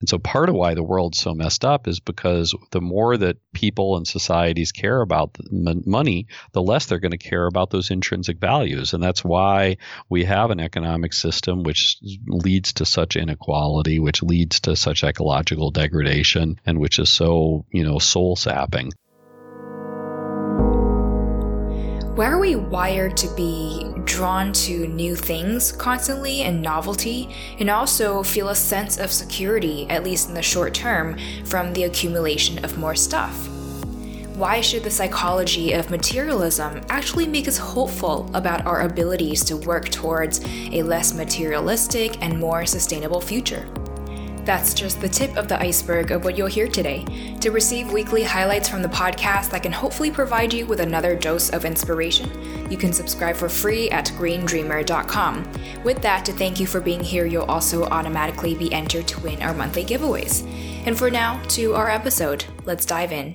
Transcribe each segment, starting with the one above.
And so part of why the world's so messed up is because the more that people and societies care about money, the less they're going to care about those intrinsic values. And that's why we have an economic system which leads to such inequality, which leads to such ecological degradation, and which is so, you know, soul sapping. Why are we wired to be drawn to new things constantly and novelty, and also feel a sense of security, at least in the short term, from the accumulation of more stuff? Why should the psychology of materialism actually make us hopeful about our abilities to work towards a less materialistic and more sustainable future? That's just the tip of the iceberg of what you'll hear today. To receive weekly highlights from the podcast that can hopefully provide you with another dose of inspiration, you can subscribe for free at greendreamer.com. With that, to thank you for being here, you'll also automatically be entered to win our monthly giveaways. And for now, to our episode. Let's dive in.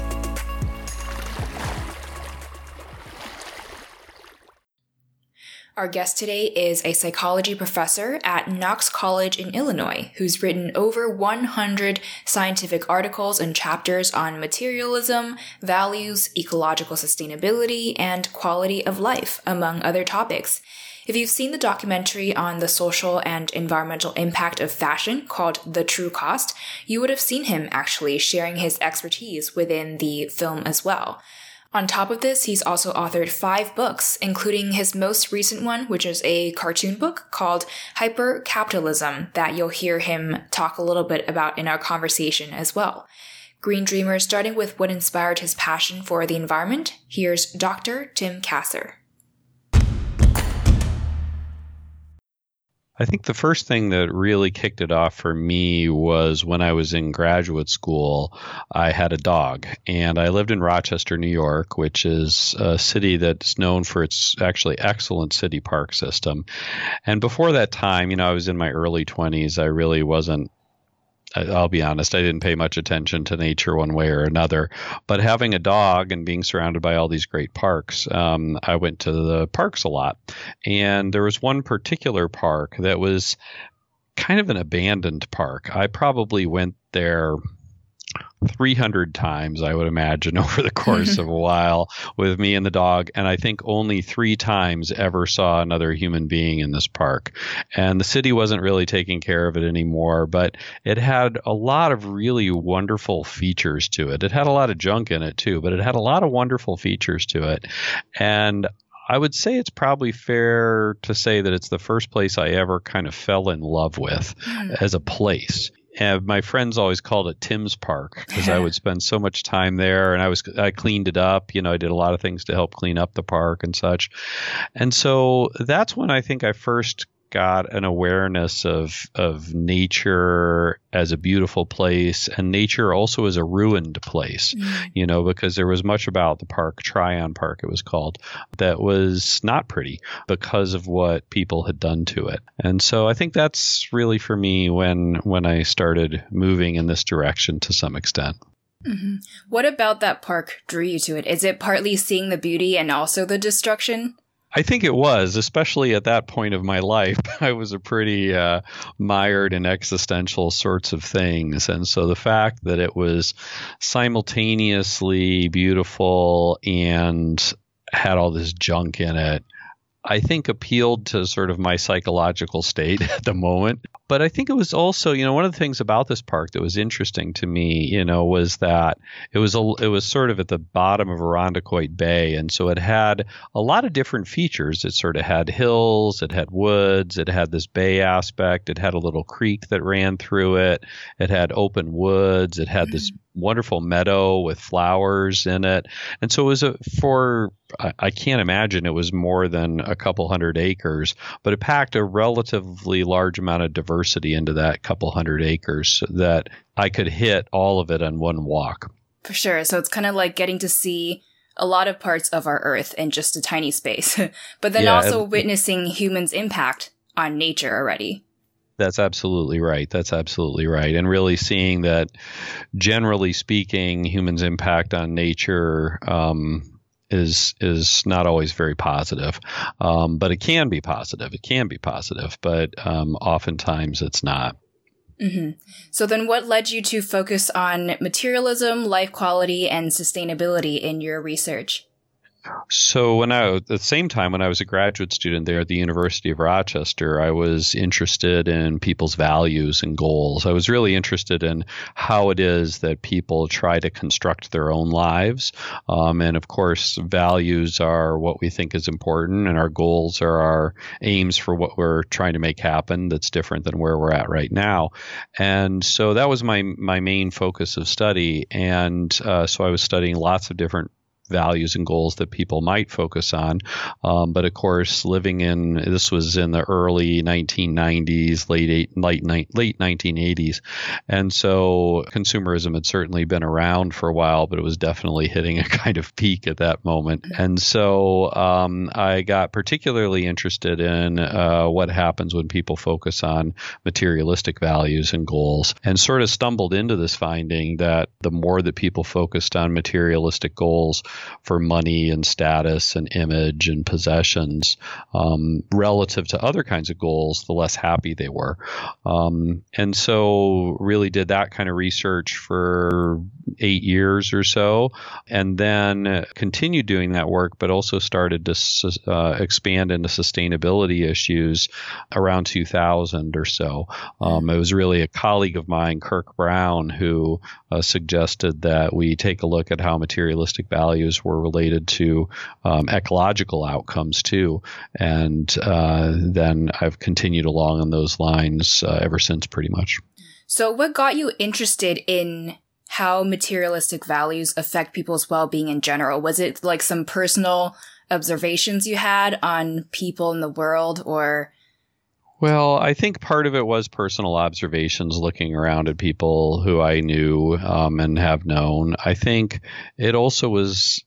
Our guest today is a psychology professor at Knox College in Illinois who's written over 100 scientific articles and chapters on materialism, values, ecological sustainability, and quality of life, among other topics. If you've seen the documentary on the social and environmental impact of fashion called The True Cost, you would have seen him actually sharing his expertise within the film as well. On top of this, he's also authored five books, including his most recent one, which is a cartoon book called Hypercapitalism, that you'll hear him talk a little bit about in our conversation as well. Green Dreamer, starting with what inspired his passion for the environment, here's Dr. Tim Kasser. I think the first thing that really kicked it off for me was when I was in graduate school. I had a dog, and I lived in Rochester, New York, which is a city that's known for its actually excellent city park system. And before that time, you know, I was in my early 20s. I really wasn't I'll be honest, I didn't pay much attention to nature one way or another. But having a dog and being surrounded by all these great parks, um, I went to the parks a lot. And there was one particular park that was kind of an abandoned park. I probably went there 300 times, I would imagine, over the course of a while with me and the dog. And I think only three times ever saw another human being in this park. And the city wasn't really taking care of it anymore, but it had a lot of really wonderful features to it. It had a lot of junk in it too, but it had a lot of wonderful features to it. And I would say it's probably fair to say that it's the first place I ever kind of fell in love with mm. as a place and my friends always called it Tim's Park because I would spend so much time there, and I was I cleaned it up. You know, I did a lot of things to help clean up the park and such. And so that's when I think I first got an awareness of of nature as a beautiful place and nature also as a ruined place mm-hmm. you know because there was much about the park tryon park it was called that was not pretty because of what people had done to it and so i think that's really for me when when i started moving in this direction to some extent mm-hmm. what about that park drew you to it is it partly seeing the beauty and also the destruction I think it was, especially at that point of my life. I was a pretty uh, mired in existential sorts of things. And so the fact that it was simultaneously beautiful and had all this junk in it I think appealed to sort of my psychological state at the moment. But I think it was also, you know, one of the things about this park that was interesting to me, you know, was that it was a, it was sort of at the bottom of Irondequoit Bay, and so it had a lot of different features. It sort of had hills, it had woods, it had this bay aspect, it had a little creek that ran through it, it had open woods, it had this wonderful meadow with flowers in it. And so it was a, for, I can't imagine it was more than a couple hundred acres, but it packed a relatively large amount of diversity into that couple hundred acres so that I could hit all of it on one walk. For sure. So it's kind of like getting to see a lot of parts of our earth in just a tiny space, but then yeah, also witnessing humans' impact on nature already. That's absolutely right. That's absolutely right. And really seeing that, generally speaking, humans' impact on nature um, is is not always very positive, um, but it can be positive. It can be positive, but um, oftentimes it's not. Mm-hmm. So then, what led you to focus on materialism, life quality, and sustainability in your research? So when I at the same time when I was a graduate student there at the University of Rochester, I was interested in people's values and goals. I was really interested in how it is that people try to construct their own lives, um, and of course, values are what we think is important, and our goals are our aims for what we're trying to make happen. That's different than where we're at right now, and so that was my my main focus of study. And uh, so I was studying lots of different values and goals that people might focus on. Um, but of course, living in this was in the early 1990s, late eight, late late 1980s, and so consumerism had certainly been around for a while, but it was definitely hitting a kind of peak at that moment. And so um, I got particularly interested in uh, what happens when people focus on materialistic values and goals, and sort of stumbled into this finding that the more that people focused on materialistic goals, for money and status and image and possessions um, relative to other kinds of goals, the less happy they were. Um, and so, really did that kind of research for eight years or so, and then continued doing that work, but also started to uh, expand into sustainability issues around 2000 or so. Um, it was really a colleague of mine, Kirk Brown, who uh, suggested that we take a look at how materialistic values were related to um, ecological outcomes too. And uh, then I've continued along on those lines uh, ever since, pretty much. So, what got you interested in how materialistic values affect people's well being in general? Was it like some personal observations you had on people in the world or well, I think part of it was personal observations looking around at people who I knew um, and have known. I think it also was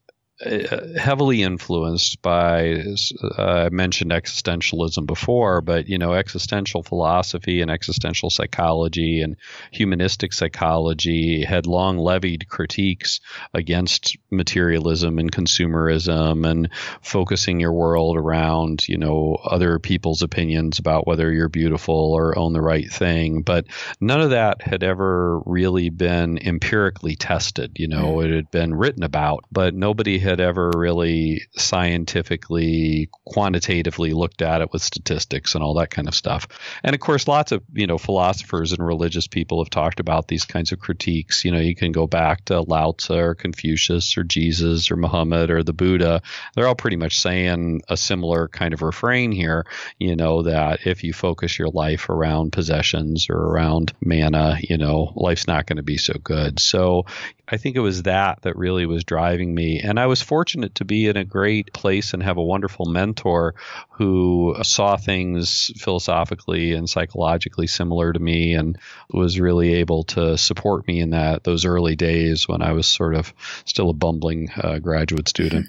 heavily influenced by uh, I mentioned existentialism before, but you know existential philosophy and existential psychology and humanistic psychology had long levied critiques against materialism and consumerism and focusing your world around you know other people's opinions about whether you're beautiful or own the right thing, but none of that had ever really been empirically tested. You know, mm. it had been written about, but nobody had ever really scientifically, quantitatively looked at it with statistics and all that kind of stuff. And of course, lots of you know philosophers and religious people have talked about these kinds of critiques. You know, you can go back to Lao Tzu or Confucius or Jesus or Muhammad or the Buddha. They're all pretty much saying a similar kind of refrain here. You know that if you focus your life around possessions or around mana, you know, life's not going to be so good. So I think it was that that really was driving me. And I was fortunate to be in a great place and have a wonderful mentor who saw things philosophically and psychologically similar to me and was really able to support me in that those early days when I was sort of still a bumbling uh, graduate student.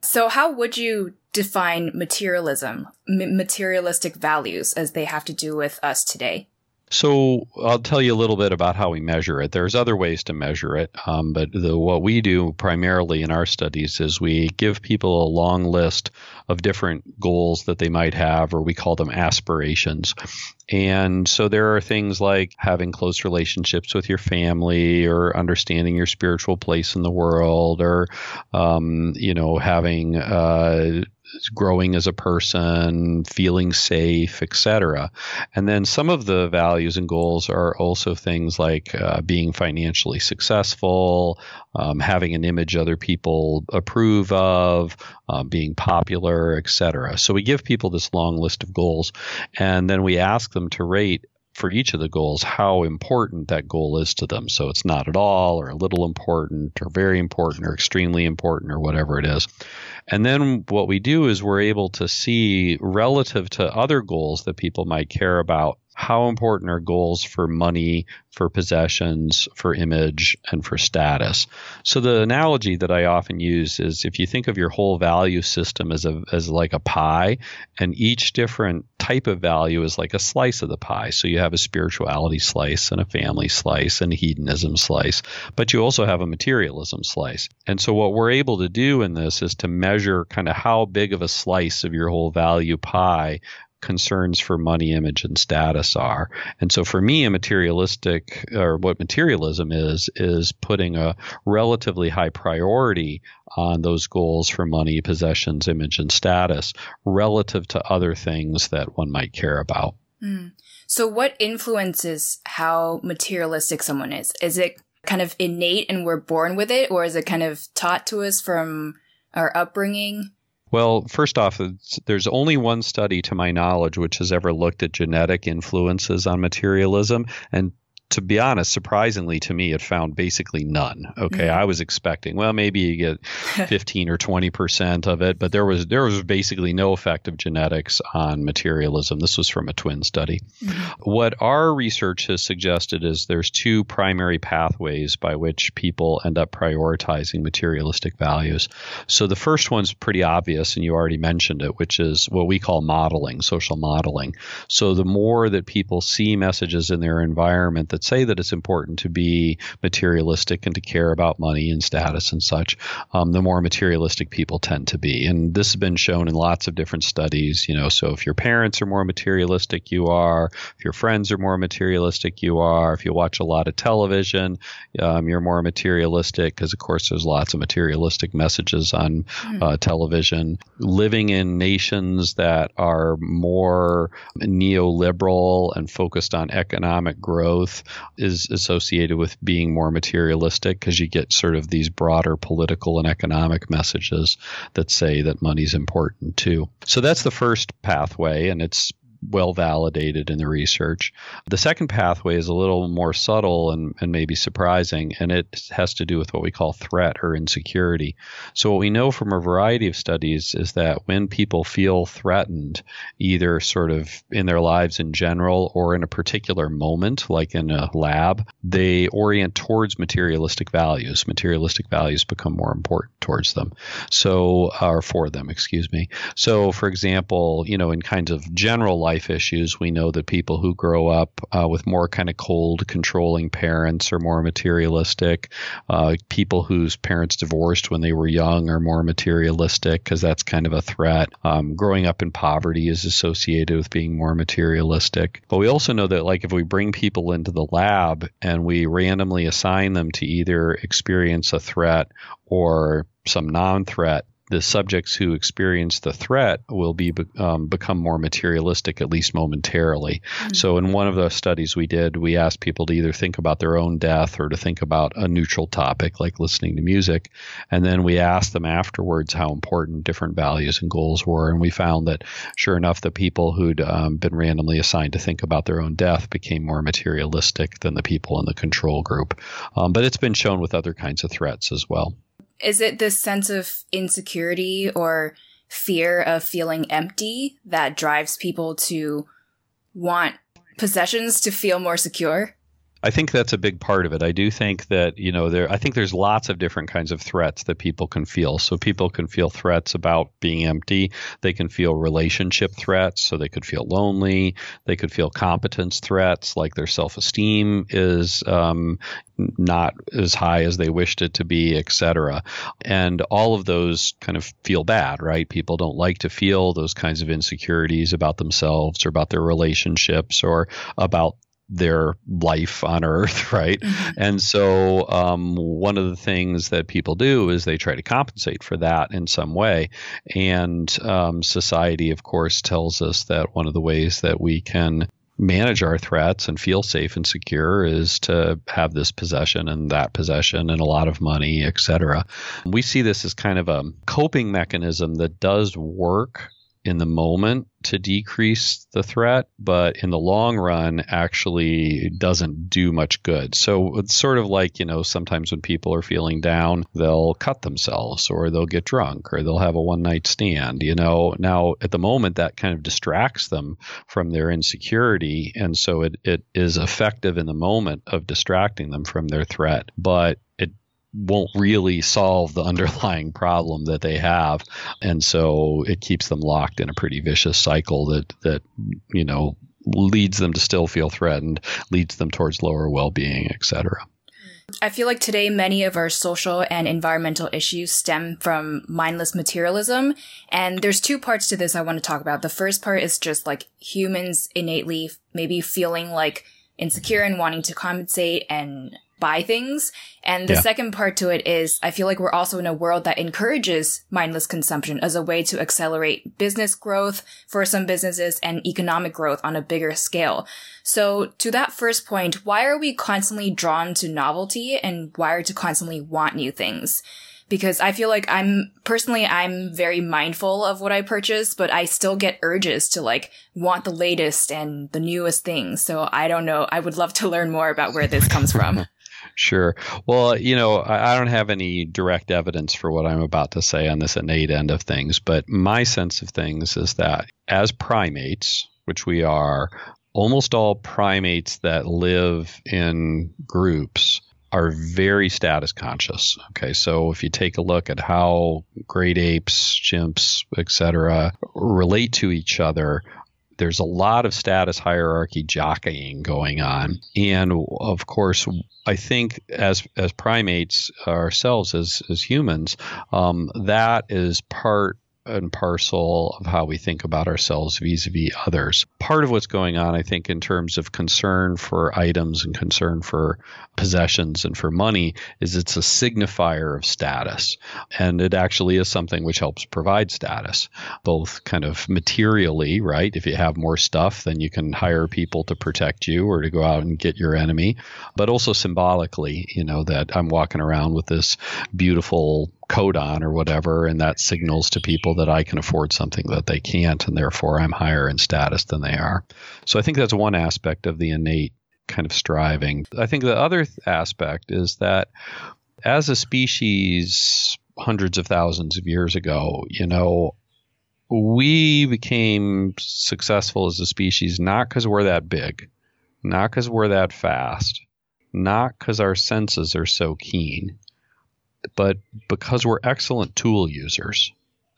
So, how would you define materialism, m- materialistic values, as they have to do with us today? So I'll tell you a little bit about how we measure it. There's other ways to measure it, um, but the, what we do primarily in our studies is we give people a long list of different goals that they might have, or we call them aspirations. And so there are things like having close relationships with your family, or understanding your spiritual place in the world, or um, you know having uh, growing as a person, feeling safe, etc. And then some of the values and goals are also things like uh, being financially successful, um, having an image other people approve of, uh, being popular, etc. So we give people this long list of goals, and then we ask them to rate for each of the goals how important that goal is to them. So it's not at all, or a little important, or very important, or extremely important, or whatever it is. And then what we do is we're able to see relative to other goals that people might care about how important are goals for money, for possessions, for image, and for status. So the analogy that I often use is if you think of your whole value system as a as like a pie, and each different type of value is like a slice of the pie. So you have a spirituality slice and a family slice and a hedonism slice, but you also have a materialism slice. And so what we're able to do in this is to measure kind of how big of a slice of your whole value pie concerns for money, image, and status are. And so for me, a materialistic, or what materialism is, is putting a relatively high priority on those goals for money, possessions, image, and status relative to other things that one might care about. Mm. So what influences how materialistic someone is? Is it kind of innate and we're born with it, or is it kind of taught to us from our upbringing? Well, first off, there's only one study to my knowledge which has ever looked at genetic influences on materialism, and to be honest, surprisingly to me, it found basically none. Okay, mm-hmm. I was expecting, well, maybe you get 15 or 20 percent of it, but there was there was basically no effect of genetics on materialism. This was from a twin study. Mm-hmm. What our research has suggested is there's two primary pathways by which people end up prioritizing materialistic values. So the first one's pretty obvious, and you already mentioned it, which is what we call modeling, social modeling. So the more that people see messages in their environment that that say that it's important to be materialistic and to care about money and status and such, um, the more materialistic people tend to be. And this has been shown in lots of different studies. You know, so if your parents are more materialistic, you are. If your friends are more materialistic, you are. If you watch a lot of television, um, you're more materialistic because, of course, there's lots of materialistic messages on mm. uh, television. Living in nations that are more neoliberal and focused on economic growth is associated with being more materialistic because you get sort of these broader political and economic messages that say that money's important too. So that's the first pathway, and it's well validated in the research. The second pathway is a little more subtle and, and maybe surprising, and it has to do with what we call threat or insecurity. So, what we know from a variety of studies is that when people feel threatened, either sort of in their lives in general or in a particular moment, like in a lab, they orient towards materialistic values. Materialistic values become more important towards them. So, or for them, excuse me. So, for example, you know, in kinds of general life issues. We know that people who grow up uh, with more kind of cold, controlling parents are more materialistic. Uh, people whose parents divorced when they were young are more materialistic because that's kind of a threat. Um, growing up in poverty is associated with being more materialistic. But we also know that, like, if we bring people into the lab and we randomly assign them to either experience a threat or some non threat, the subjects who experience the threat will be um, become more materialistic at least momentarily. Mm-hmm. So in one of the studies we did, we asked people to either think about their own death or to think about a neutral topic like listening to music, and then we asked them afterwards how important different values and goals were, and we found that sure enough, the people who'd um, been randomly assigned to think about their own death became more materialistic than the people in the control group. Um, but it's been shown with other kinds of threats as well Is it this sense of insecurity or fear of feeling empty that drives people to want possessions to feel more secure? I think that's a big part of it. I do think that, you know, there I think there's lots of different kinds of threats that people can feel. So people can feel threats about being empty. They can feel relationship threats, so they could feel lonely. They could feel competence threats, like their self-esteem is um, not as high as they wished it to be, etc. And all of those kind of feel bad, right? People don't like to feel those kinds of insecurities about themselves or about their relationships or about their life on earth, right? Mm-hmm. And so, um, one of the things that people do is they try to compensate for that in some way. And um, society, of course, tells us that one of the ways that we can manage our threats and feel safe and secure is to have this possession and that possession and a lot of money, etc. We see this as kind of a coping mechanism that does work in the moment to decrease the threat, but in the long run actually doesn't do much good. So it's sort of like, you know, sometimes when people are feeling down, they'll cut themselves or they'll get drunk or they'll have a one night stand, you know. Now at the moment that kind of distracts them from their insecurity and so it, it is effective in the moment of distracting them from their threat, but it won't really solve the underlying problem that they have and so it keeps them locked in a pretty vicious cycle that that you know leads them to still feel threatened leads them towards lower well-being etc I feel like today many of our social and environmental issues stem from mindless materialism. And there's two parts to this I want to talk about. The first part is just like humans innately maybe feeling like insecure and wanting to compensate and buy things. And the yeah. second part to it is I feel like we're also in a world that encourages mindless consumption as a way to accelerate business growth for some businesses and economic growth on a bigger scale. So to that first point, why are we constantly drawn to novelty and wired to constantly want new things? because I feel like I'm personally, I'm very mindful of what I purchase, but I still get urges to like want the latest and the newest things. So I don't know. I would love to learn more about where this comes from. Sure. Well, you know, I, don't have any direct evidence for what I'm about to say on this innate end of things, but my sense of things is that as primates, which we are, almost all primates that live in groups are very status conscious. Okay, so if you take a look at how great apes, chimps, etc., relate to each other, there's a lot of status hierarchy jockeying going on. And of course, I think as as primates ourselves as as humans, um, that is part and parcel of how we think about ourselves vis-a-vis others. Part of what's going on, I think, in terms of concern for items and concern for possessions and for money, is it's a signifier of status, and it actually is something which helps provide status, both kind of materially, right? If you have more stuff, then you can hire people to protect you or to go out and get your enemy, but also symbolically, you know, that I'm walking around with this beautiful coat on or whatever, and that signals to people that I can afford something that they can't, and therefore I'm higher in status than they are. So I think that's one aspect of the innate kind of striving. I think the other th- aspect is that as a species, hundreds of thousands of years ago, you know, we became successful as a species not because we're that big, not because we're that fast, not because our senses are so keen, but because we're excellent tool users,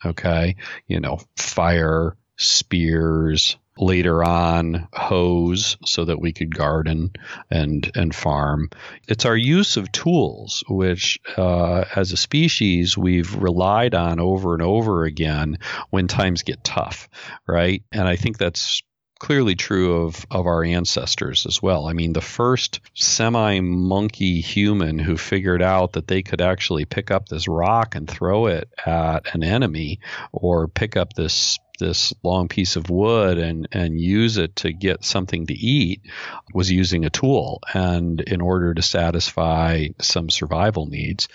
okay, you know, fire, spears, later on hoes so that we could garden and and farm. It's our use of tools which uh, as a species we've relied on over and over again when times get tough right? And i think that's clearly true of, of our ancestors as well. I mean, the first semi monkey human who figured out that they could actually pick up this rock and throw it at an enemy or pick up this this long piece of wood and and use it to get something to eat was using a tool and in order to satisfy some survival needs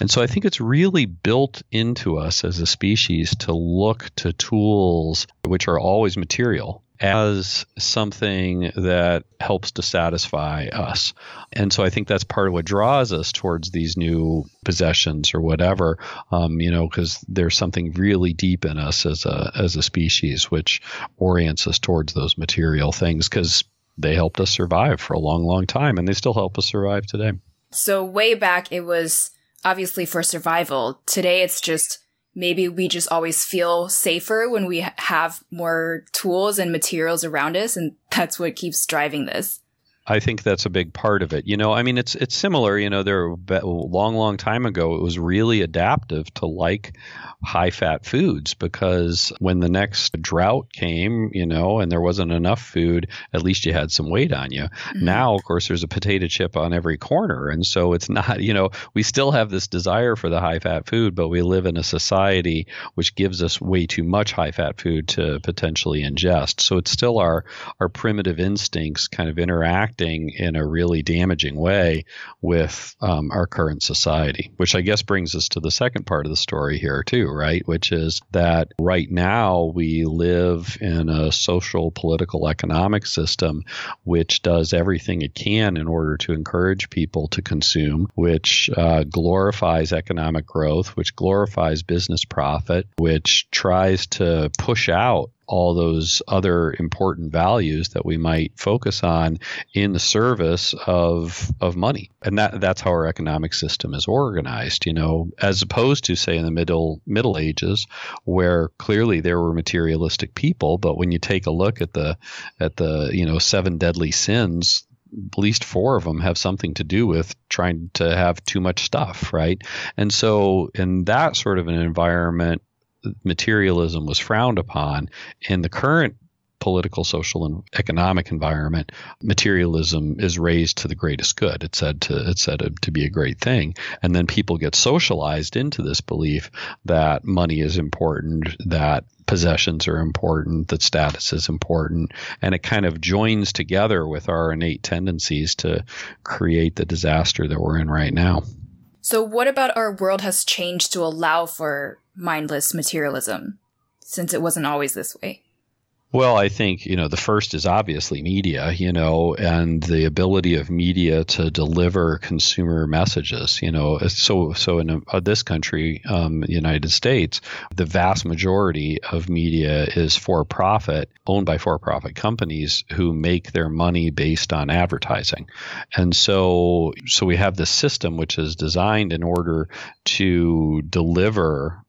and so i think it's really built into us as a species to look to tools which are always material as something that helps to satisfy us. And so I think that's part of what draws us towards these new possessions or whatever, um, you know, because there's something really deep in us as a as a species which orients us towards those material things because they helped us survive for a long, long time, and they still help us survive today. So way back, it was obviously for survival. Today, it's just maybe we just always feel safer when we have more tools and materials around us, and that's what keeps driving this. I think that's a big part of it. You know, I mean, it's it's similar. You know, there a long, long time ago, it was really adaptive to like high fat foods because when the next drought came, you know, and there wasn't enough food, at least you had some weight on you. Mm-hmm. Now, of course, there's a potato chip on every corner. And so it's not, you know, we still have this desire for the high fat food, but we live in a society which gives us way too much high fat food to potentially ingest. So it's still our, our primitive instincts kind of in a really damaging way with um, our current society, which I guess brings us to the second part of the story here, too right? Which is that right now we live in a social, political, economic system which does everything it can in order to encourage people to consume, which uh, glorifies economic growth, which glorifies business profit, which tries to push out all those other important values that we might focus on in the service of of money. And that that's how our economic system is organized, you know, as opposed to say in the middle middle ages where clearly there were materialistic people, but when you take a look at the at the, you know, seven deadly sins, at least four of them have something to do with trying to have too much stuff, right? And so, in that sort of an environment, materialism was frowned upon. In the current political, social, and economic environment, materialism is raised to the greatest good. It's said to it's said to be a great thing, and then people get socialized into this belief that money is important, that possessions are important, that status is important, and it kind of joins together with our innate tendencies to create the disaster that we're in right now. So, what about our world has changed to allow for mindless materialism, since it wasn't always this way? Well, I think, you know, the first is obviously media, you know, and the ability of media to deliver consumer messages, you know. So, so in uh, this country, um, the United States, the vast majority of media is for profit, owned by for profit companies who make their money based on advertising. And so, so we have this system which is designed in order to deliver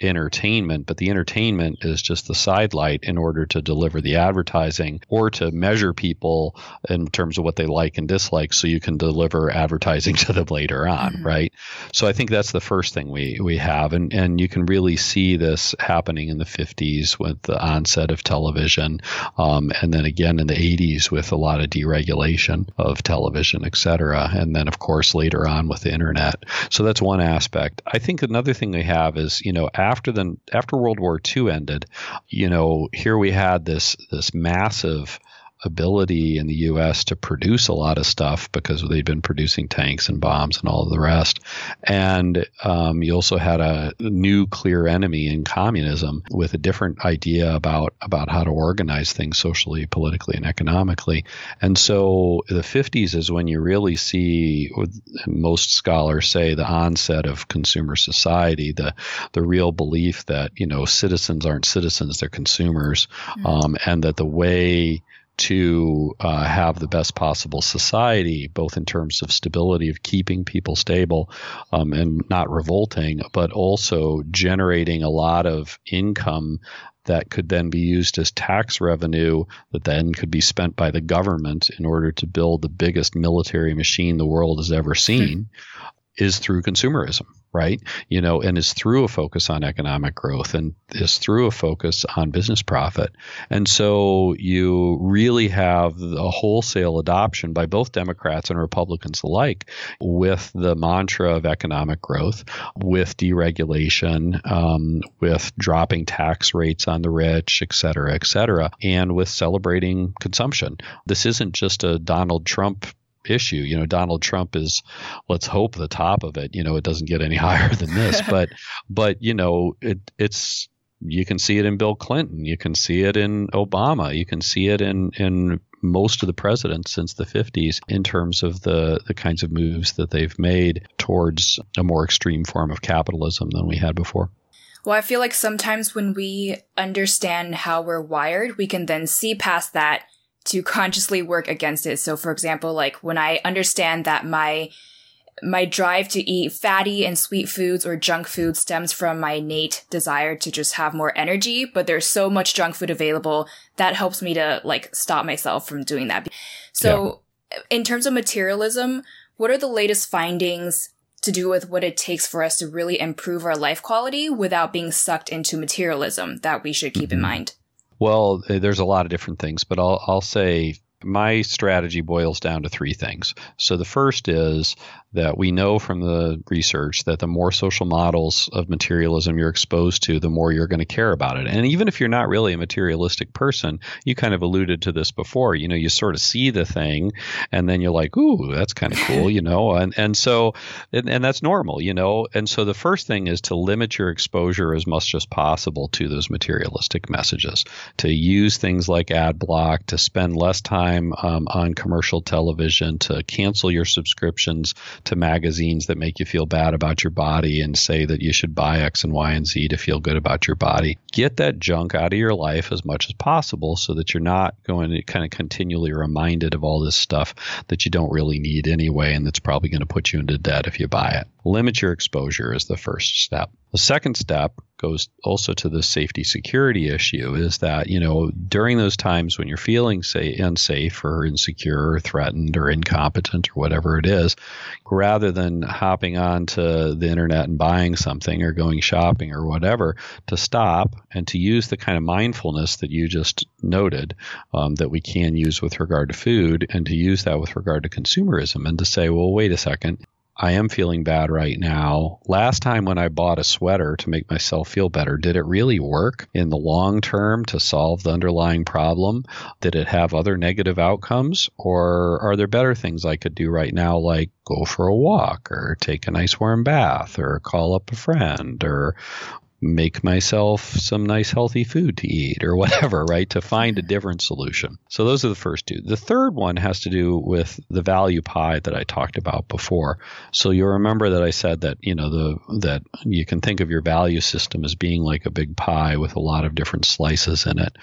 entertainment, but the entertainment is just the sidelight in order to deliver the advertising or to measure people in terms of what they like and dislike so you can deliver advertising to them later on, mm-hmm. right? So I think that's the first thing we, we have. And, and you can really see this happening in the 50s with the onset of television. Um, and then again in the 80s with a lot of deregulation of television, et cetera. And then, of course, later on with the internet. So that's one aspect. I think another thing we have is, you know, after the after World War II ended, you know, here we had this this massive ability in the U.S. to produce a lot of stuff because they'd been producing tanks and bombs and all of the rest. And um, you also had a new clear enemy in communism with a different idea about about how to organize things socially, politically, and economically. And so the 50s is when you really see, most scholars say, the onset of consumer society, the the real belief that you know citizens aren't citizens, they're consumers, mm-hmm. um, and that the way to uh, have the best possible society, both in terms of stability of keeping people stable um, and not revolting, but also generating a lot of income that could then be used as tax revenue that then could be spent by the government in order to build the biggest military machine the world has ever seen is through consumerism right? You know, and is through a focus on economic growth and is through a focus on business profit. And so you really have a wholesale adoption by both Democrats and Republicans alike with the mantra of economic growth, with deregulation, um, with dropping tax rates on the rich, et cetera, et cetera, and with celebrating consumption. This isn't just a Donald Trump issue. You know, Donald Trump is, let's hope, the top of it. You know, it doesn't get any higher than this, but, but you know, it, it's you can see it in Bill Clinton. You can see it in Obama. You can see it in, in most of the presidents since the 50s in terms of the, the kinds of moves that they've made towards a more extreme form of capitalism than we had before. Well, I feel like sometimes when we understand how we're wired, we can then see past that to consciously work against it. So, for example, like when I understand that my my drive to eat fatty and sweet foods or junk food stems from my innate desire to just have more energy, but there's so much junk food available that helps me to like stop myself from doing that. So yeah. in terms of materialism, what are the latest findings to do with what it takes for us to really improve our life quality without being sucked into materialism that we should keep mm-hmm. in mind? Well, eh, there's a lot of different things, but I'll, I'll say my strategy boils down to three things. So the first is that we know from the research that the more social models of materialism you're exposed to, the more you're going to care about it. And even if you're not really a materialistic person, you kind of alluded to this before. You know, you sort of see the thing and then you're like, ooh, that's kind of cool, you know? And, and so, and, and that's normal, you know? And so the first thing is to limit your exposure as much as possible to those materialistic messages, to use things like ad block, to spend less time um, on commercial television, to cancel your subscriptions to magazines that make you feel bad about your body and say that you should buy X and Y and Z to feel good about your body. Get that junk out of your life as much as possible so that you're not going to kind of continually reminded of all this stuff that you don't really need anyway and that's probably going to put you into debt if you buy it. Limit your exposure is the first step. The second step goes also to the safety security issue is that, you know, during those times when you're feeling say unsafe or insecure or threatened or incompetent or whatever it is, rather than hopping onto the internet and buying something or going shopping or whatever, to stop and to use the kind of mindfulness that you just noted um, that we can use with regard to food and to use that with regard to consumerism and to say, well, wait a second, I am feeling bad right now. Last time when I bought a sweater to make myself feel better, did it really work in the long term to solve the underlying problem? Did it have other negative outcomes? Or are there better things I could do right now, like go for a walk or take a nice warm bath or call up a friend or make myself some nice healthy food to eat or whatever, right? To find a different solution. So those are the first two. The third one has to do with the value pie that I talked about before. So you'll remember that I said that, you know, the that you can think of your value system as being like a big pie with a lot of different slices in it.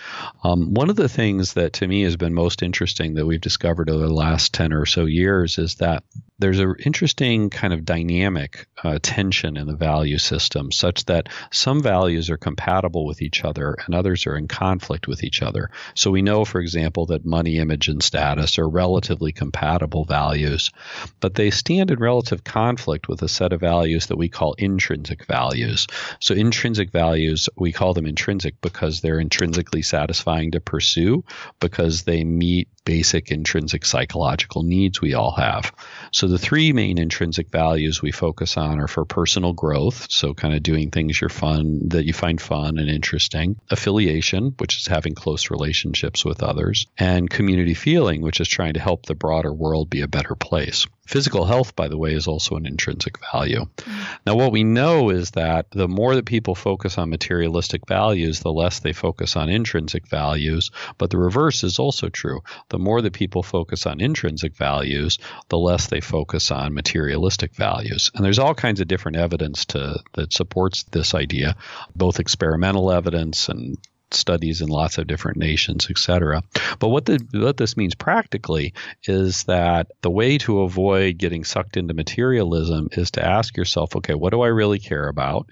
Um, one of the things that to me has been most interesting that we've discovered over the last 10 or so years is that there's an interesting kind of dynamic uh, tension in the value system such that some values are compatible with each other and others are in conflict with each other. So we know, for example, that money, image, and status are relatively compatible values, but they stand in relative conflict with a set of values that we call intrinsic values. So intrinsic values, we call them intrinsic because they're intrinsically satisfying to pursue because they meet basic intrinsic psychological needs we all have. So the three main intrinsic values we focus on are for personal growth, so kind of doing things you're fun that you find fun and interesting, affiliation, which is having close relationships with others, and community feeling, which is trying to help the broader world be a better place. Physical health, by the way, is also an intrinsic value. Mm-hmm. Now, what we know is that the more that people focus on materialistic values, the less they focus on intrinsic values. But the reverse is also true. The more that people focus on intrinsic values, the less they focus on materialistic values. And there's all kinds of different evidence to that supports this idea, both experimental evidence and studies in lots of different nations, etc. But what the what this means practically is that the way to avoid getting sucked into materialism is to ask yourself, okay, what do I really care about?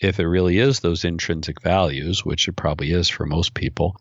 If it really is those intrinsic values, which it probably is for most people,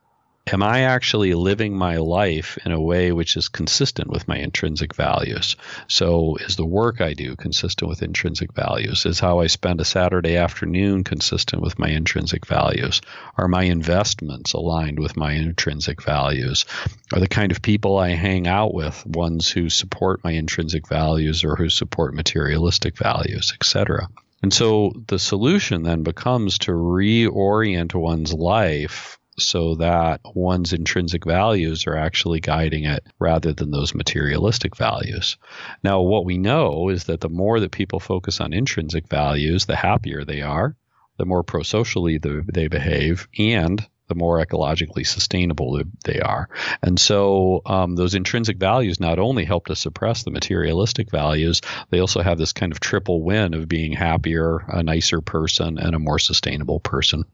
am I actually living my life in a way which is consistent with my intrinsic values? So, is the work I do consistent with intrinsic values? Is how I spend a Saturday afternoon consistent with my intrinsic values? Are my investments aligned with my intrinsic values? Are the kind of people I hang out with ones who support my intrinsic values or who support materialistic values, etc.? And so the solution then becomes to reorient one's life so that one's intrinsic values are actually guiding it rather than those materialistic values. Now, what we know is that the more that people focus on intrinsic values, the happier they are, the more pro socially they behave, and the more ecologically sustainable they are. And so um, those intrinsic values not only help to suppress the materialistic values, they also have this kind of triple win of being happier, a nicer person, and a more sustainable person.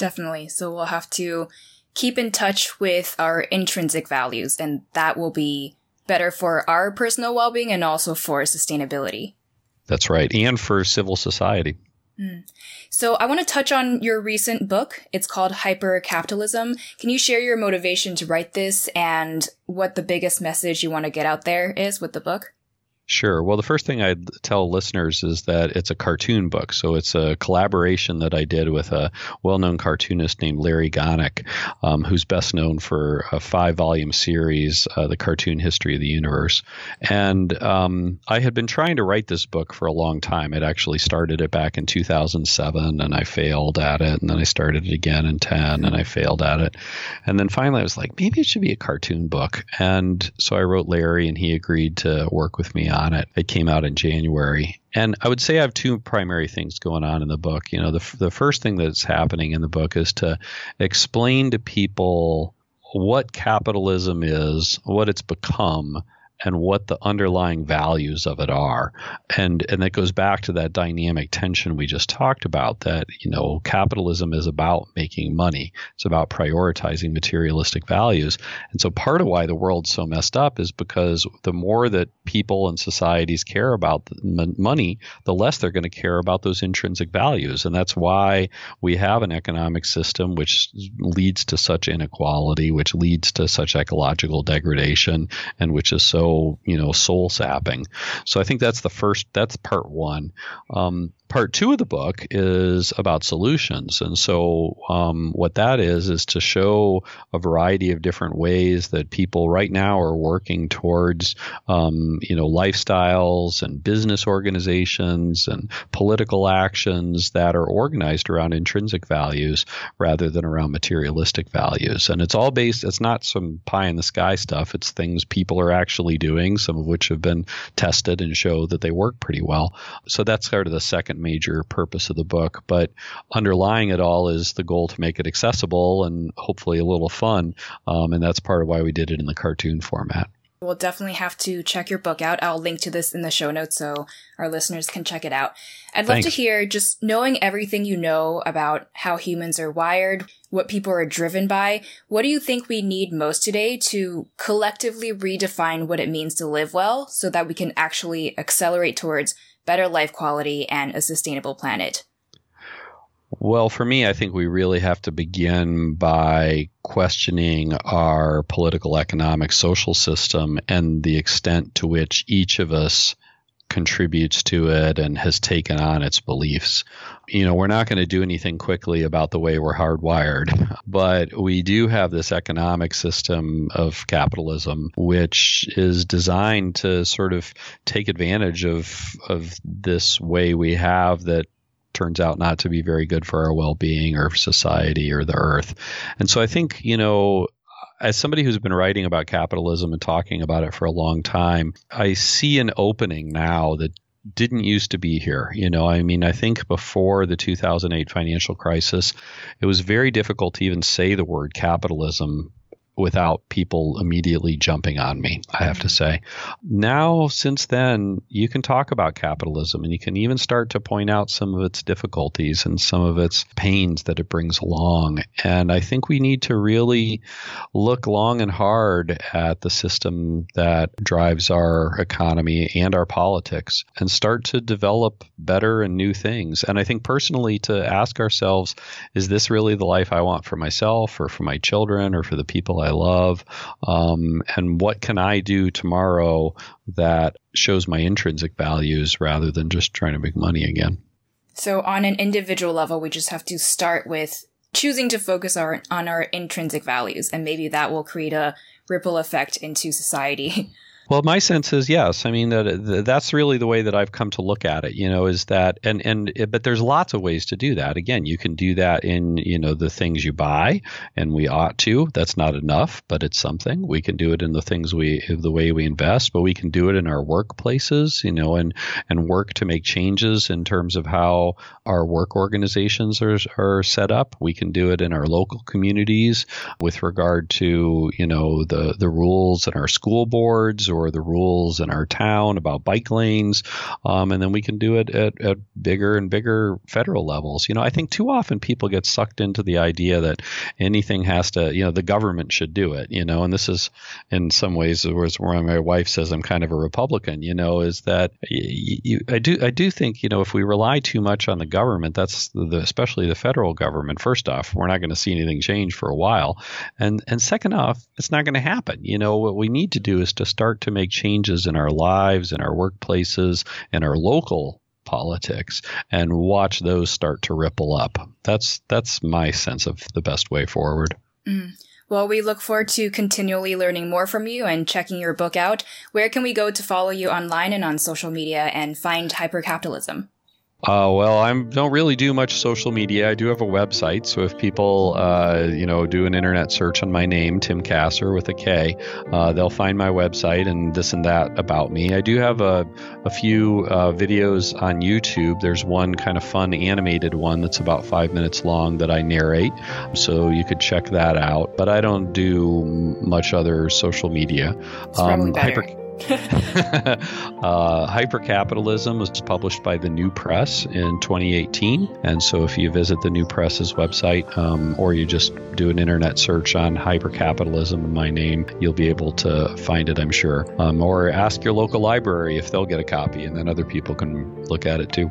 Definitely. So we'll have to keep in touch with our intrinsic values, and that will be better for our personal well being and also for sustainability. That's right. And for civil society. Mm. So I want to touch on your recent book. It's called Hypercapitalism. Can you share your motivation to write this and what the biggest message you want to get out there is with the book? Sure. Well, the first thing I'd tell listeners is that it's a cartoon book. So it's a collaboration that I did with a well known cartoonist named Larry Gonick, um, who's best known for a five volume series, uh, The Cartoon History of the Universe. And um, I had been trying to write this book for a long time. I'd actually started it back in 2007 and I failed at it. And then I started it again in 10 and I failed at it. And then finally I was like, maybe it should be a cartoon book. And so I wrote Larry and he agreed to work with me on on it. It came out in January. And I would say I have two primary things going on in the book. You know, the, the first thing that's happening in the book is to explain to people what capitalism is, what it's become, and what the underlying values of it are. And and that goes back to that dynamic tension we just talked about that, you know, capitalism is about making money. It's about prioritizing materialistic values. And so part of why the world's so messed up is because the more that people and societies care about money, the less they're going to care about those intrinsic values. And that's why we have an economic system which leads to such inequality, which leads to such ecological degradation, and which is so you know soul sapping. So I think that's the first. That's part one. Um, part two of the book is about solutions. And so, um, what that is, is to show a variety of different ways that people right now are working towards, um, you know, lifestyles and business organizations and political actions that are organized around intrinsic values rather than around materialistic values. And it's all based, it's not some pie in the sky stuff. It's things people are actually doing, some of which have been tested and show that they work pretty well. So that's sort of the second major purpose of the book. But underlying it all is the goal to make it accessible and hopefully a little fun. Um, and that's part of why we did it in the cartoon format. We'll definitely have to check your book out. I'll link to this in the show notes so our listeners can check it out. I'd love to hear just knowing everything you know about how humans are wired, what people are driven by. What do you think we need most today to collectively redefine what it means to live well so that we can actually accelerate towards better life quality, and a sustainable planet? Well, for me, I think we really have to begin by questioning our political, economic, social system and the extent to which each of us contributes to it and has taken on its beliefs. You know, we're not going to do anything quickly about the way we're hardwired, but we do have this economic system of capitalism which is designed to sort of take advantage of of this way we have that turns out not to be very good for our well-being or society or the earth. And so I think, you know, as somebody who's been writing about capitalism and talking about it for a long time, I see an opening now that didn't used to be here. You know, I mean, I think before the 2008 financial crisis, it was very difficult to even say the word capitalism without people immediately jumping on me, I have to say. Now, since then, you can talk about capitalism and you can even start to point out some of its difficulties and some of its pains that it brings along. And I think we need to really look long and hard at the system that drives our economy and our politics and start to develop better and new things. And I think personally, to ask ourselves, is this really the life I want for myself or for my children or for the people I I love, um, and what can I do tomorrow that shows my intrinsic values rather than just trying to make money again. So, on an individual level, we just have to start with choosing to focus our, on our intrinsic values, and maybe that will create a ripple effect into society. Well, my sense is yes. I mean that that's really the way that I've come to look at it. You know, is that and and eh, but there's lots of ways to do that. Again, you can do that in you know the things you buy, and we ought to. That's not enough, but it's something. We can do it in the things we the way we invest, but we can do it in our workplaces. You know, and and work to make changes in terms of how our work organizations are, are set up. We can do it in our local communities with regard to, you know, the, the rules in our school boards or the rules in our town about bike lanes. Um, and then we can do it at, at bigger and bigger federal levels. You know, I think too often people get sucked into the idea that anything has to, you know, the government should do it, you know, and this is in some ways where my wife says I'm kind of a Republican, you know, is that you, you, I do, I do think, you know, if we rely too much on the government, that's the, especially the federal government, first off, we're not going to see anything change for a while. And, and second off, it's not going to happen. You know, what we need to do is to start to make changes in our lives, in our workplaces, in our local politics and watch those start to ripple up. That's that's my sense of the best way forward. Mm. Well, we look forward to continually learning more from you and checking your book out. Where can we go to follow you online and on social media and find hypercapitalism? Uh, well, I don't really do much social media. I do have a website, so if people, uh, you know, do an internet search on my name, Tim Kasser with a K, uh, they'll find my website and this and that about me. I do have a, a few uh, videos on YouTube. There's one kind of fun animated one that's about five minutes long that I narrate, so you could check that out. But I don't do much other social media. It's um, hyper- uh, Hypercapitalism was published by the New Press in 2018. And so if you visit the New Press's website um, or you just do an internet search on hypercapitalism in my name, you'll be able to find it, I'm sure. Um, or ask your local library if they'll get a copy, and then other people can look at it too.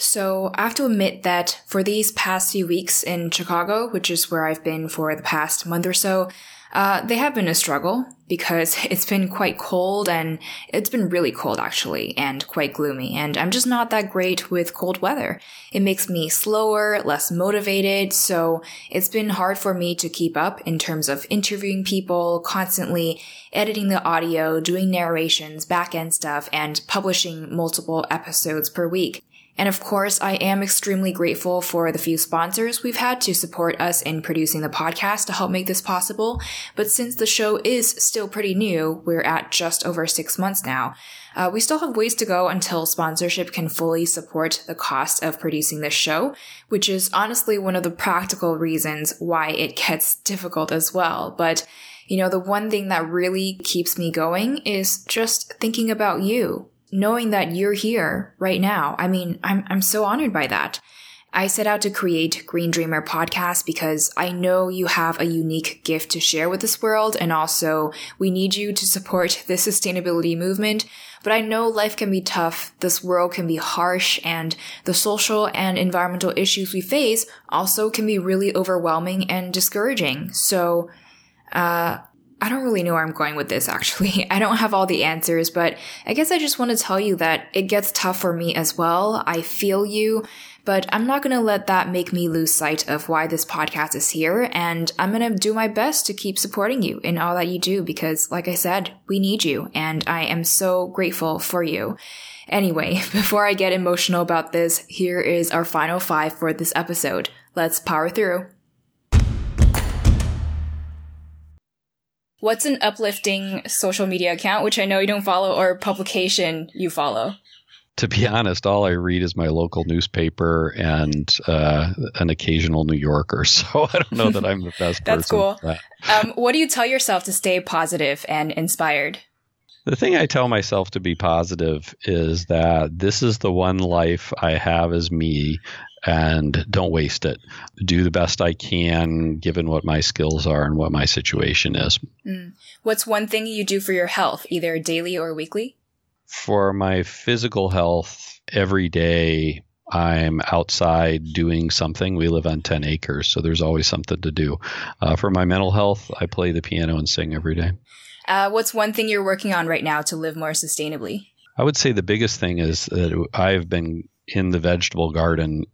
So I have to admit that for these past few weeks in Chicago, which is where I've been for the past month or so, uh, they have been a struggle because it's been quite cold and it's been really cold actually and quite gloomy. And I'm just not that great with cold weather. It makes me slower, less motivated. So it's been hard for me to keep up in terms of interviewing people, constantly editing the audio, doing narrations, back end stuff, and publishing multiple episodes per week. And of course, I am extremely grateful for the few sponsors we've had to support us in producing the podcast to help make this possible. But since the show is still pretty new, we're at just over six months now. Uh, we still have ways to go until sponsorship can fully support the cost of producing this show, which is honestly one of the practical reasons why it gets difficult as well. But you know, the one thing that really keeps me going is just thinking about you knowing that you're here right now. I mean, I'm, I'm so honored by that. I set out to create Green Dreamer podcast because I know you have a unique gift to share with this world. And also we need you to support the sustainability movement. But I know life can be tough. This world can be harsh and the social and environmental issues we face also can be really overwhelming and discouraging. So, uh, I don't really know where I'm going with this actually. I don't have all the answers, but I guess I just want to tell you that it gets tough for me as well. I feel you, but I'm not going to let that make me lose sight of why this podcast is here. And I'm going to do my best to keep supporting you in all that you do because, like I said, we need you and I am so grateful for you. Anyway, before I get emotional about this, here is our final five for this episode. Let's power through. What's an uplifting social media account, which I know you don't follow, or publication you follow? To be honest, all I read is my local newspaper and uh, an occasional New Yorker. So I don't know that I'm the best person. That's cool. That. Um, what do you tell yourself to stay positive and inspired? The thing I tell myself to be positive is that this is the one life I have as me and don't waste it. Do the best I can given what my skills are and what my situation is. Mm. What's one thing you do for your health, either daily or weekly? For my physical health, every day I'm outside doing something. We live on 10 acres, so there's always something to do. Uh, for my mental health, I play the piano and sing every day. Uh, what's one thing you're working on right now to live more sustainably? I would say the biggest thing is that I've been in the vegetable garden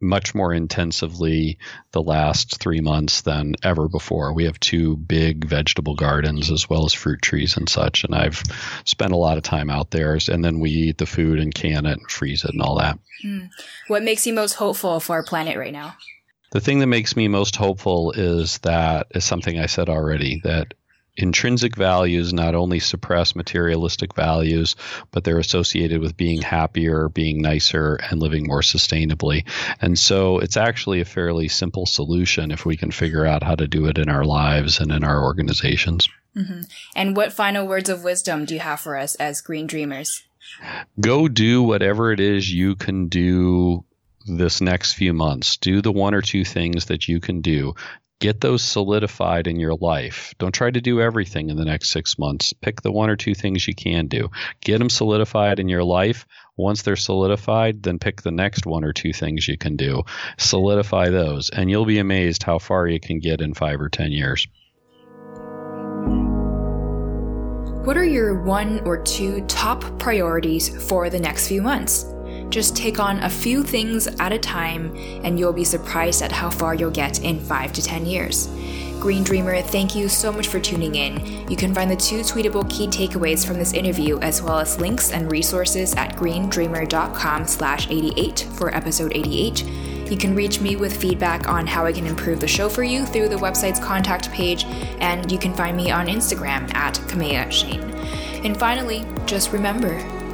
much more intensively the last three months than ever before. We have two big vegetable gardens as well as fruit trees and such, and I've spent a lot of time out there. And then we eat the food and can it and freeze it and all that. Mm. What makes you most hopeful for our planet right now? The thing that makes me most hopeful is that is something I said already that intrinsic values not only suppress materialistic values, but they're associated with being happier, being nicer, and living more sustainably. And so it's actually a fairly simple solution if we can figure out how to do it in our lives and in our organizations. Mm-hmm. And what final words of wisdom do you have for us as green dreamers? Go do whatever it is you can do this next few months. Do the one or two things that you can do. Get those solidified in your life. Don't try to do everything in the next six months. Pick the one or two things you can do. Get them solidified in your life. Once they're solidified, then pick the next one or two things you can do. Solidify those, and you'll be amazed how far you can get in five or 10 years. What are your one or two top priorities for the next few months? Just take on a few things at a time, and you'll be surprised at how far you'll get in 5 to 10 years. Green Dreamer, thank you so much for tuning in. You can find the two tweetable key takeaways from this interview, as well as links and resources at greendreamer.com slash 88 for episode 88. You can reach me with feedback on how I can improve the show for you through the website's contact page, and you can find me on Instagram at Kaméa Chayne. And finally, just remember,